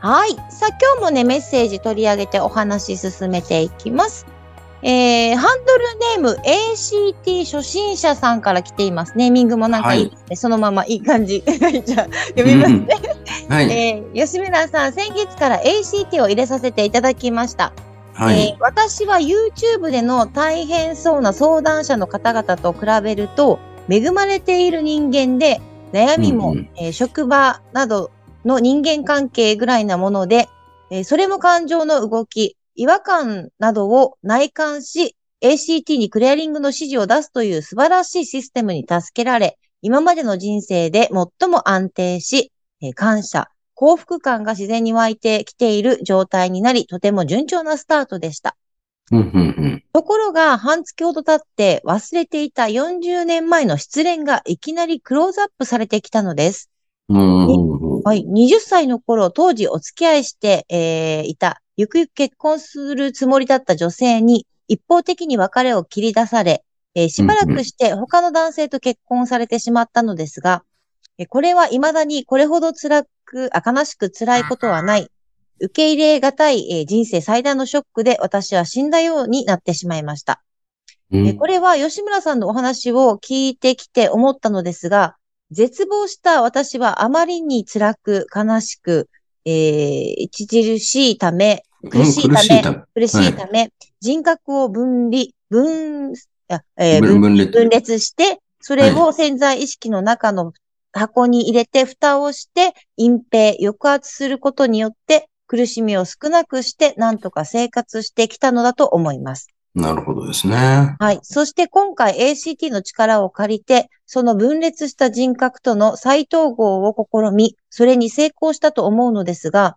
はい。さあ、今日もね、メッセージ取り上げてお話し進めていきます。えー、ハンドルネーム ACT 初心者さんから来ています。ネーミングもなんかいいですね。そのままいい感じ。じゃあ、読みますね。はい。えー、吉村さん、先月から ACT を入れさせていただきました。はい。えー私は YouTube での大変そうな相談者の方々と比べると、恵まれている人間で、悩みも、うんうんえー職場などの人間関係ぐらいなもので、えーそれも感情の動き、違和感などを内観し、ACT にクリアリングの指示を出すという素晴らしいシステムに助けられ、今までの人生で最も安定し、えー感謝、幸福感が自然に湧いてきている状態になり、とても順調なスタートでした。ところが、半月ほど経って忘れていた40年前の失恋がいきなりクローズアップされてきたのです。うん。うんうんうんはい。20歳の頃、当時お付き合いして、えーいた、ゆくゆく結婚するつもりだった女性に、一方的に別れを切り出され、えーしばらくして他の男性と結婚されてしまったのですが、えーこれは未だにこれほど辛く、あ悲しく辛いことはない。受け入れがたい、えー人生最大のショックで私は死んだようになってしまいました。うんえこれは吉村さんのお話を聞いてきて思ったのですが、絶望した私はあまりに辛く悲しく、えー、著しいため、苦しいため、苦しいため。人格を分離、分、あえー分分分裂。して、それを潜在意識の中の箱に入れて、蓋をして、隠蔽、抑圧することによって、苦しみを少なくして、なんとか生活してきたのだと思います。なるほどですね。はい。そして今回 ACT の力を借りて、その分裂した人格との再統合を試み、それに成功したと思うのですが、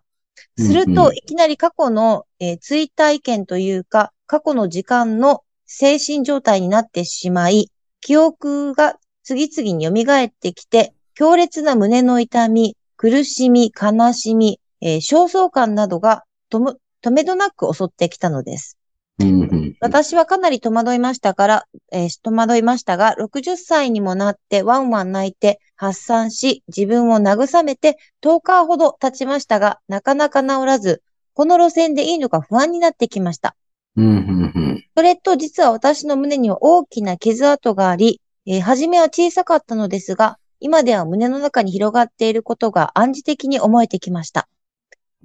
するといきなり過去の、えー追体験というか、過去の時間の精神状態になってしまい、記憶が次々に蘇ってきて、強烈な胸の痛み、苦しみ、悲しみ、えー焦燥感などがとも止めどなく襲ってきたのです。うんうんうん私はかなり戸惑いましたから、えー戸惑いましたが、60歳にもなってワンワン泣いて発散し、自分を慰めて10日ほど経ちましたが、なかなか治らず、この路線でいいのか不安になってきました。うんうんうんそれと実は私の胸には大きな傷跡があり、えー初めは小さかったのですが、今では胸の中に広がっていることが暗示的に思えてきました。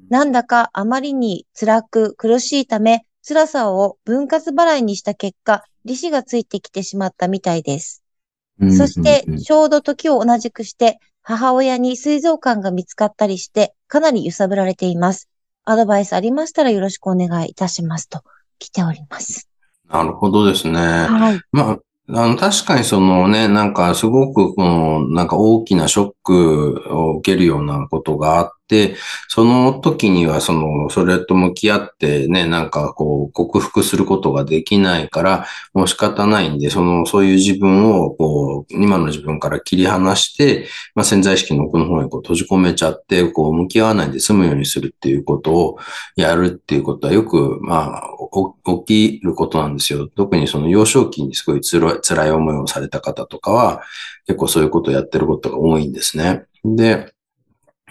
なんだかあまりに辛く苦しいため、辛さを分割払いにした結果、利子がついてきてしまったみたいです。うん。そしてちょうど時を同じくして、母親に膵臓管が見つかったりして、かなり揺さぶられています。アドバイスありましたらよろしくお願いいたしますと来ております。なるほどですね。はい。まあ、あの、確かにそのね、なんかすごくこの、なんか大きなショックを受けるようなことがあって、その時にはその、それと向き合ってね、なんかこう、克服することができないから、もう仕方ないんで、その、そういう自分を、こう、今の自分から切り離して、まあ、潜在意識の奥の方にこう閉じ込めちゃって、こう、向き合わないで済むようにするっていうことをやるっていうことはよく、まあ、起きることなんですよ。特にその幼少期にすごい辛い辛い思いをされた方とかは、結構そういうことをやってることが多いんですね。で、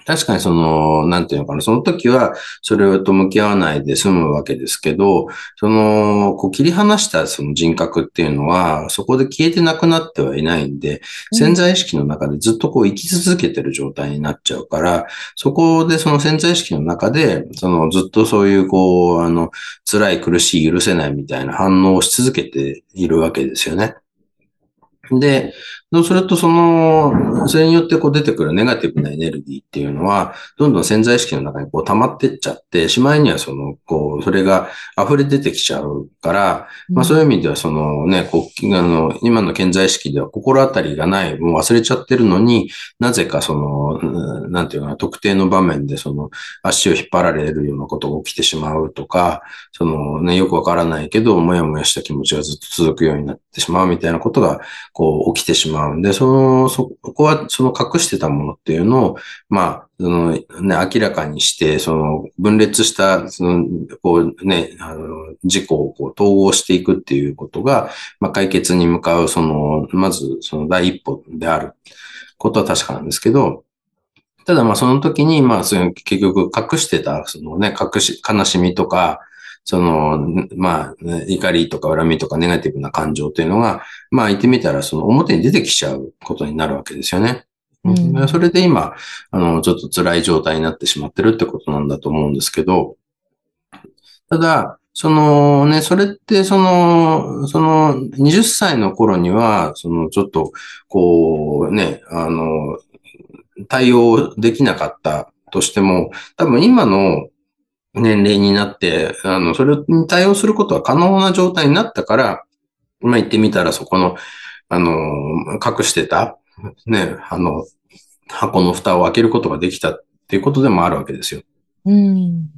確かにその、なんていうのかな、その時はそれと向き合わないで済むわけですけど、その、こう切り離したその人格っていうのは、そこで消えてなくなってはいないんで、潜在意識の中でずっとこう生き続けてる状態になっちゃうから、そこでその潜在意識の中で、そのずっとそういうこう、あの、辛い苦しい許せないみたいな反応をし続けているわけですよね。で、そうすると、その、それによってこう出てくるネガティブなエネルギーっていうのは、どんどん潜在意識の中にこう溜まってっちゃって、しまいにはその、こう、それが溢れ出てきちゃうから、まあそういう意味ではそのね、こう、あの、今の潜在意識では心当たりがない、もう忘れちゃってるのに、なぜかその、なんていうかな、特定の場面でその、足を引っ張られるようなことが起きてしまうとか、そのね、よくわからないけど、もやもやした気持ちがずっと続くようになってしまうみたいなことが、こう、起きてしまうんで、その、そこは、その隠してたものっていうのを、まあ、その、ね、明らかにして、その、分裂した、その、こうね、あの、事故をこう統合していくっていうことが、まあ、解決に向かう、その、まず、その第一歩である。ことは確かなんですけど、ただまあその時に、まあその結局隠してた、そのね、隠し、悲しみとか、その、まあ、怒りとか恨みとかネガティブな感情というのが、まあ言ってみたら、その表に出てきちゃうことになるわけですよね。うん、それで今、あの、ちょっと辛い状態になってしまってるってことなんだと思うんですけど、ただ、そのね、それってその、その20歳の頃には、そのちょっと、こうね、あの、対応できなかったとしても、多分今の年齢になって、あの、それに対応することは可能な状態になったから、まあ、言ってみたらそこの、あの、隠してた、ね、あの、箱の蓋を開けることができたっていうことでもあるわけですよ。うん。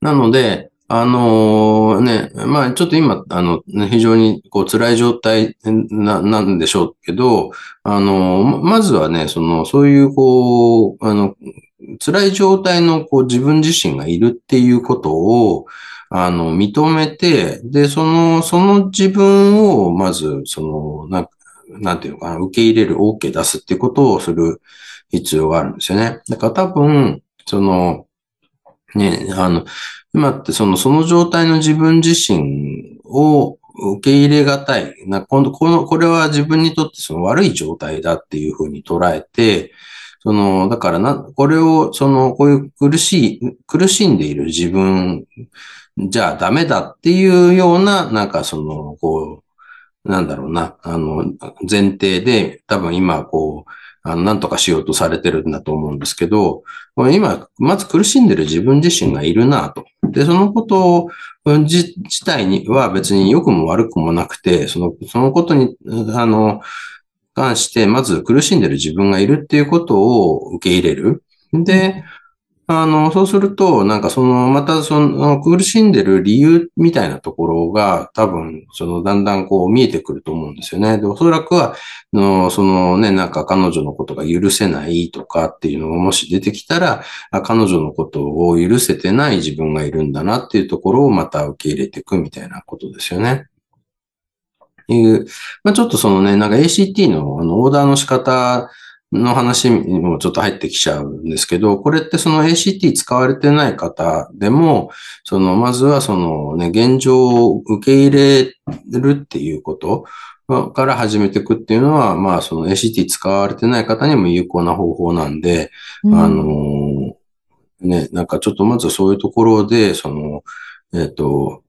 なので、あのー、ね、まあちょっと今、あの、非常にこう辛い状態な、なんでしょうけど、あのー、まずはね、その、そういうこう、あの、辛い状態のこう自分自身がいるっていうことを、あの、認めて、で、その、その自分を、まず、その、ななんていうのかな、受け入れる OK 出すっていうことをする必要があるんですよね。だから多分、その、ね、あの、今ってその、その状態の自分自身を受け入れがたい。な今度、この、これは自分にとってその悪い状態だっていうふうに捉えて、その、だからな、これを、その、こういう苦しい、苦しんでいる自分じゃダメだっていうような、なんかその、こう、なんだろうな、あの、前提で、多分今、こう、あの、なんとかしようとされてるんだと思うんですけど、今、まず苦しんでる自分自身がいるなと。で、そのこと自自体には別に良くも悪くもなくて、その、そのことに、あの、関して、まず苦しんでる自分がいるっていうことを受け入れる。で、あの、そうすると、なんかその、またその、苦しんでる理由みたいなところが、多分、その、だんだんこう見えてくると思うんですよね。で、おそらくは、の、そのね、なんか彼女のことが許せないとかっていうのがもし出てきたら、彼女のことを許せてない自分がいるんだなっていうところをまた受け入れていくみたいなことですよね。いう、まあちょっとそのね、なんか ACT のあの、オーダーの仕方の話にもちょっと入ってきちゃうんですけど、これってその ACT 使われてない方でも、その、まずはそのね、現状を受け入れるっていうことから始めていくっていうのは、まあその ACT 使われてない方にも有効な方法なんで、うん、あの、ね、なんかちょっとまずそういうところで、その、えっ、ー、と、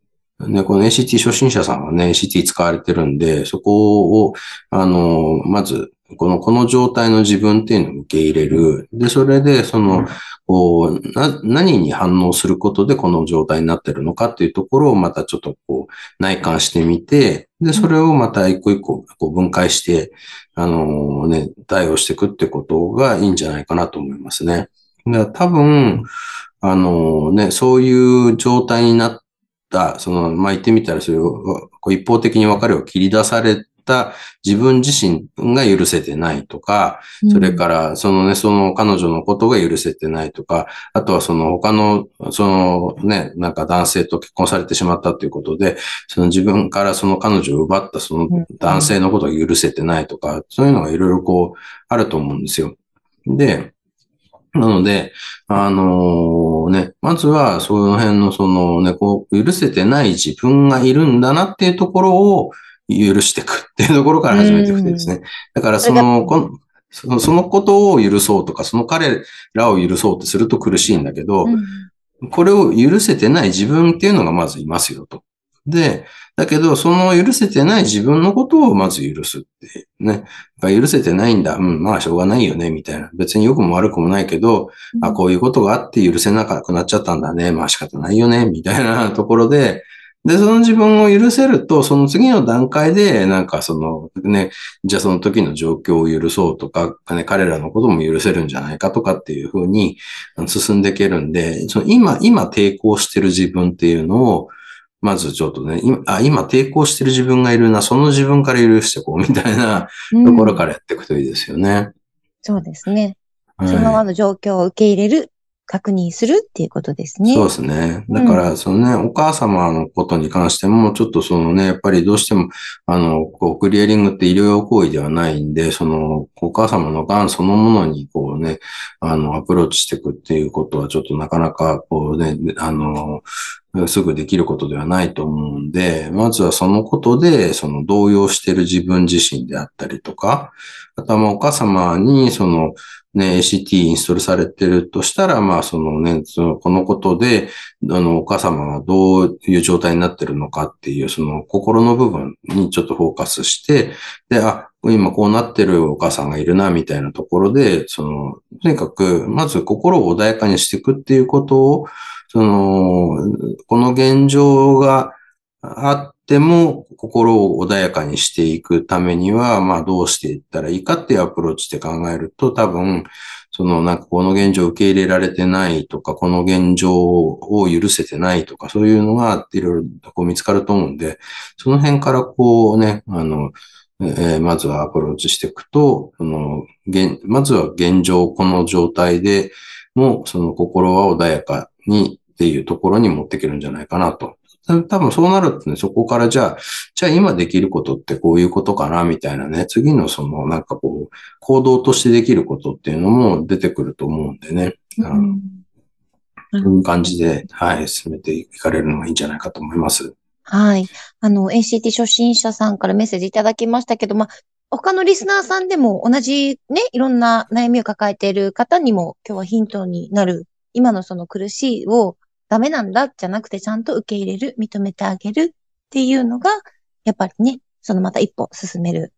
ね、この ACT 初心者さんはね、ACT 使われてるんで、そこを、あの、まず、この、この状態の自分っていうのを受け入れる。で、それで、その、こう、な、何に反応することでこの状態になってるのかっていうところをまたちょっとこう、内観してみて、で、それをまた一個一個こう分解して、あのね、対応していくってことがいいんじゃないかなと思いますね。だ多分、あのね、そういう状態になった、その、まあ、言ってみたら、それを、こう一方的に別れを切り出された自分自身が許せてないとか、それからそのね、その彼女のことが許せてないとか、あとはその他の、そのね、なんか男性と結婚されてしまったということで、その自分からその彼女を奪ったその男性のことが許せてないとか、そういうのがいろいろこう、あると思うんですよ。で、なので、あのー、ね、まずはその辺のそのね、こう、許せてない自分がいるんだなっていうところを、許していくっていうところから始めていくてですね。だからその、このそのそのことを許そうとか、その彼らを許そうとすると苦しいんだけど、うん、これを許せてない自分っていうのがまずいますよと。で、だけど、その許せてない自分のことをまず許すってね。許せてないんだ。うん、まあしょうがないよね、みたいな。別に良くも悪くもないけど、うん、あ、こういうことがあって許せなくなっちゃったんだね。まあ仕方ないよね、みたいな ところで、で、その自分を許せると、その次の段階で、なんかそのね、じゃあその時の状況を許そうとか、ね、彼らのことも許せるんじゃないかとかっていうふうに進んでいけるんで、その今、今抵抗してる自分っていうのを、まずちょっとね、今、あ今抵抗してる自分がいるな、その自分から許していこうみたいなところからやっていくといいですよね。うん、そうですね。そのままの状況を受け入れる確認するっていうことですね。そうですね。だから、そのね、うん、お母様のことに関しても、ちょっとそのね、やっぱりどうしても、あの、こう、クリアリングって医療用行為ではないんで、その、お母様の癌そのものに、こうね、あの、アプローチしていくっていうことは、ちょっとなかなか、こうね、あの、すぐできることではないと思うんで、まずはそのことで、その動揺している自分自身であったりとか、あとはまあお母様にそのね、ACT インストールされてるとしたら、まあそのね、そのこのことで、あのお母様がどういう状態になってるのかっていう、その心の部分にちょっとフォーカスして、で、あ、今こうなってるお母さんがいるな、みたいなところで、その、とにかく、まず心を穏やかにしていくっていうことを、その、この現状があっても、心を穏やかにしていくためには、まあどうしていったらいいかっていうアプローチで考えると、多分、そのなんかこの現状を受け入れられてないとか、この現状を許せてないとか、そういうのがいろいろこう見つかると思うんで、その辺からこうね、あの、えー、まずはアプローチしていくと、その現まずは現状、この状態でも、その心は穏やかにっていうところに持っていけるんじゃないかなと。多分そうなるとね、そこからじゃあ、じゃあ今できることってこういうことかな、みたいなね、次のそのなんかこう、行動としてできることっていうのも出てくると思うんでね。うん、そういう感じで、はい、進めていかれるのがいいんじゃないかと思います。はい。あの、NCT 初心者さんからメッセージいただきましたけど、まあ、他のリスナーさんでも同じね、いろんな悩みを抱えている方にも今日はヒントになる、今のその苦しいをダメなんだじゃなくてちゃんと受け入れる、認めてあげるっていうのが、やっぱりね、そのまた一歩進める。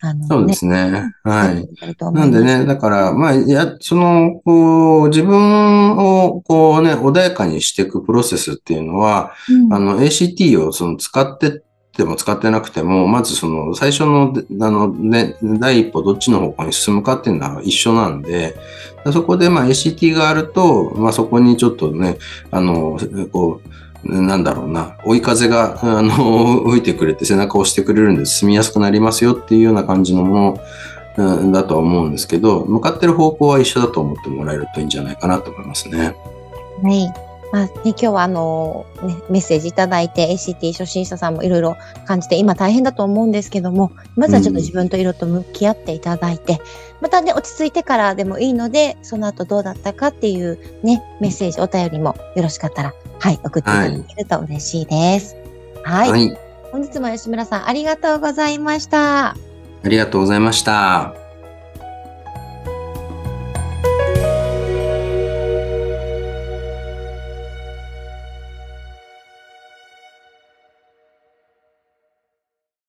あの、ね、そうですね。はい。なんでね、だから、まあ、や、その、こう、自分を、こうね、穏やかにしていくプロセスっていうのは、うん、あの、ACT をその使ってでも使ってなくても、まずその最初の、あの、ね、第一歩どっちの方向に進むかっていうのは一緒なんで、そこでまあ ACT があると、まあそこにちょっとね、あの、こう、なんだろうな、追い風が、あの、吹いてくれて背中を押してくれるんで進みやすくなりますよっていうような感じのものだとは思うんですけど、向かってる方向は一緒だと思ってもらえるといいんじゃないかなと思いますね。はい。まあね、今日はあの、ね、メッセージいただいて ACT 初心者さんもいろいろ感じて今大変だと思うんですけども、まずはちょっと自分と色と向き合っていただいて、うん、またね、落ち着いてからでもいいので、その後どうだったかっていうね、メッセージ、お便りもよろしかったら、はい、送っていただけると嬉しいです。はい。はい、本日も吉村さんありがとうございました。ありがとうございました。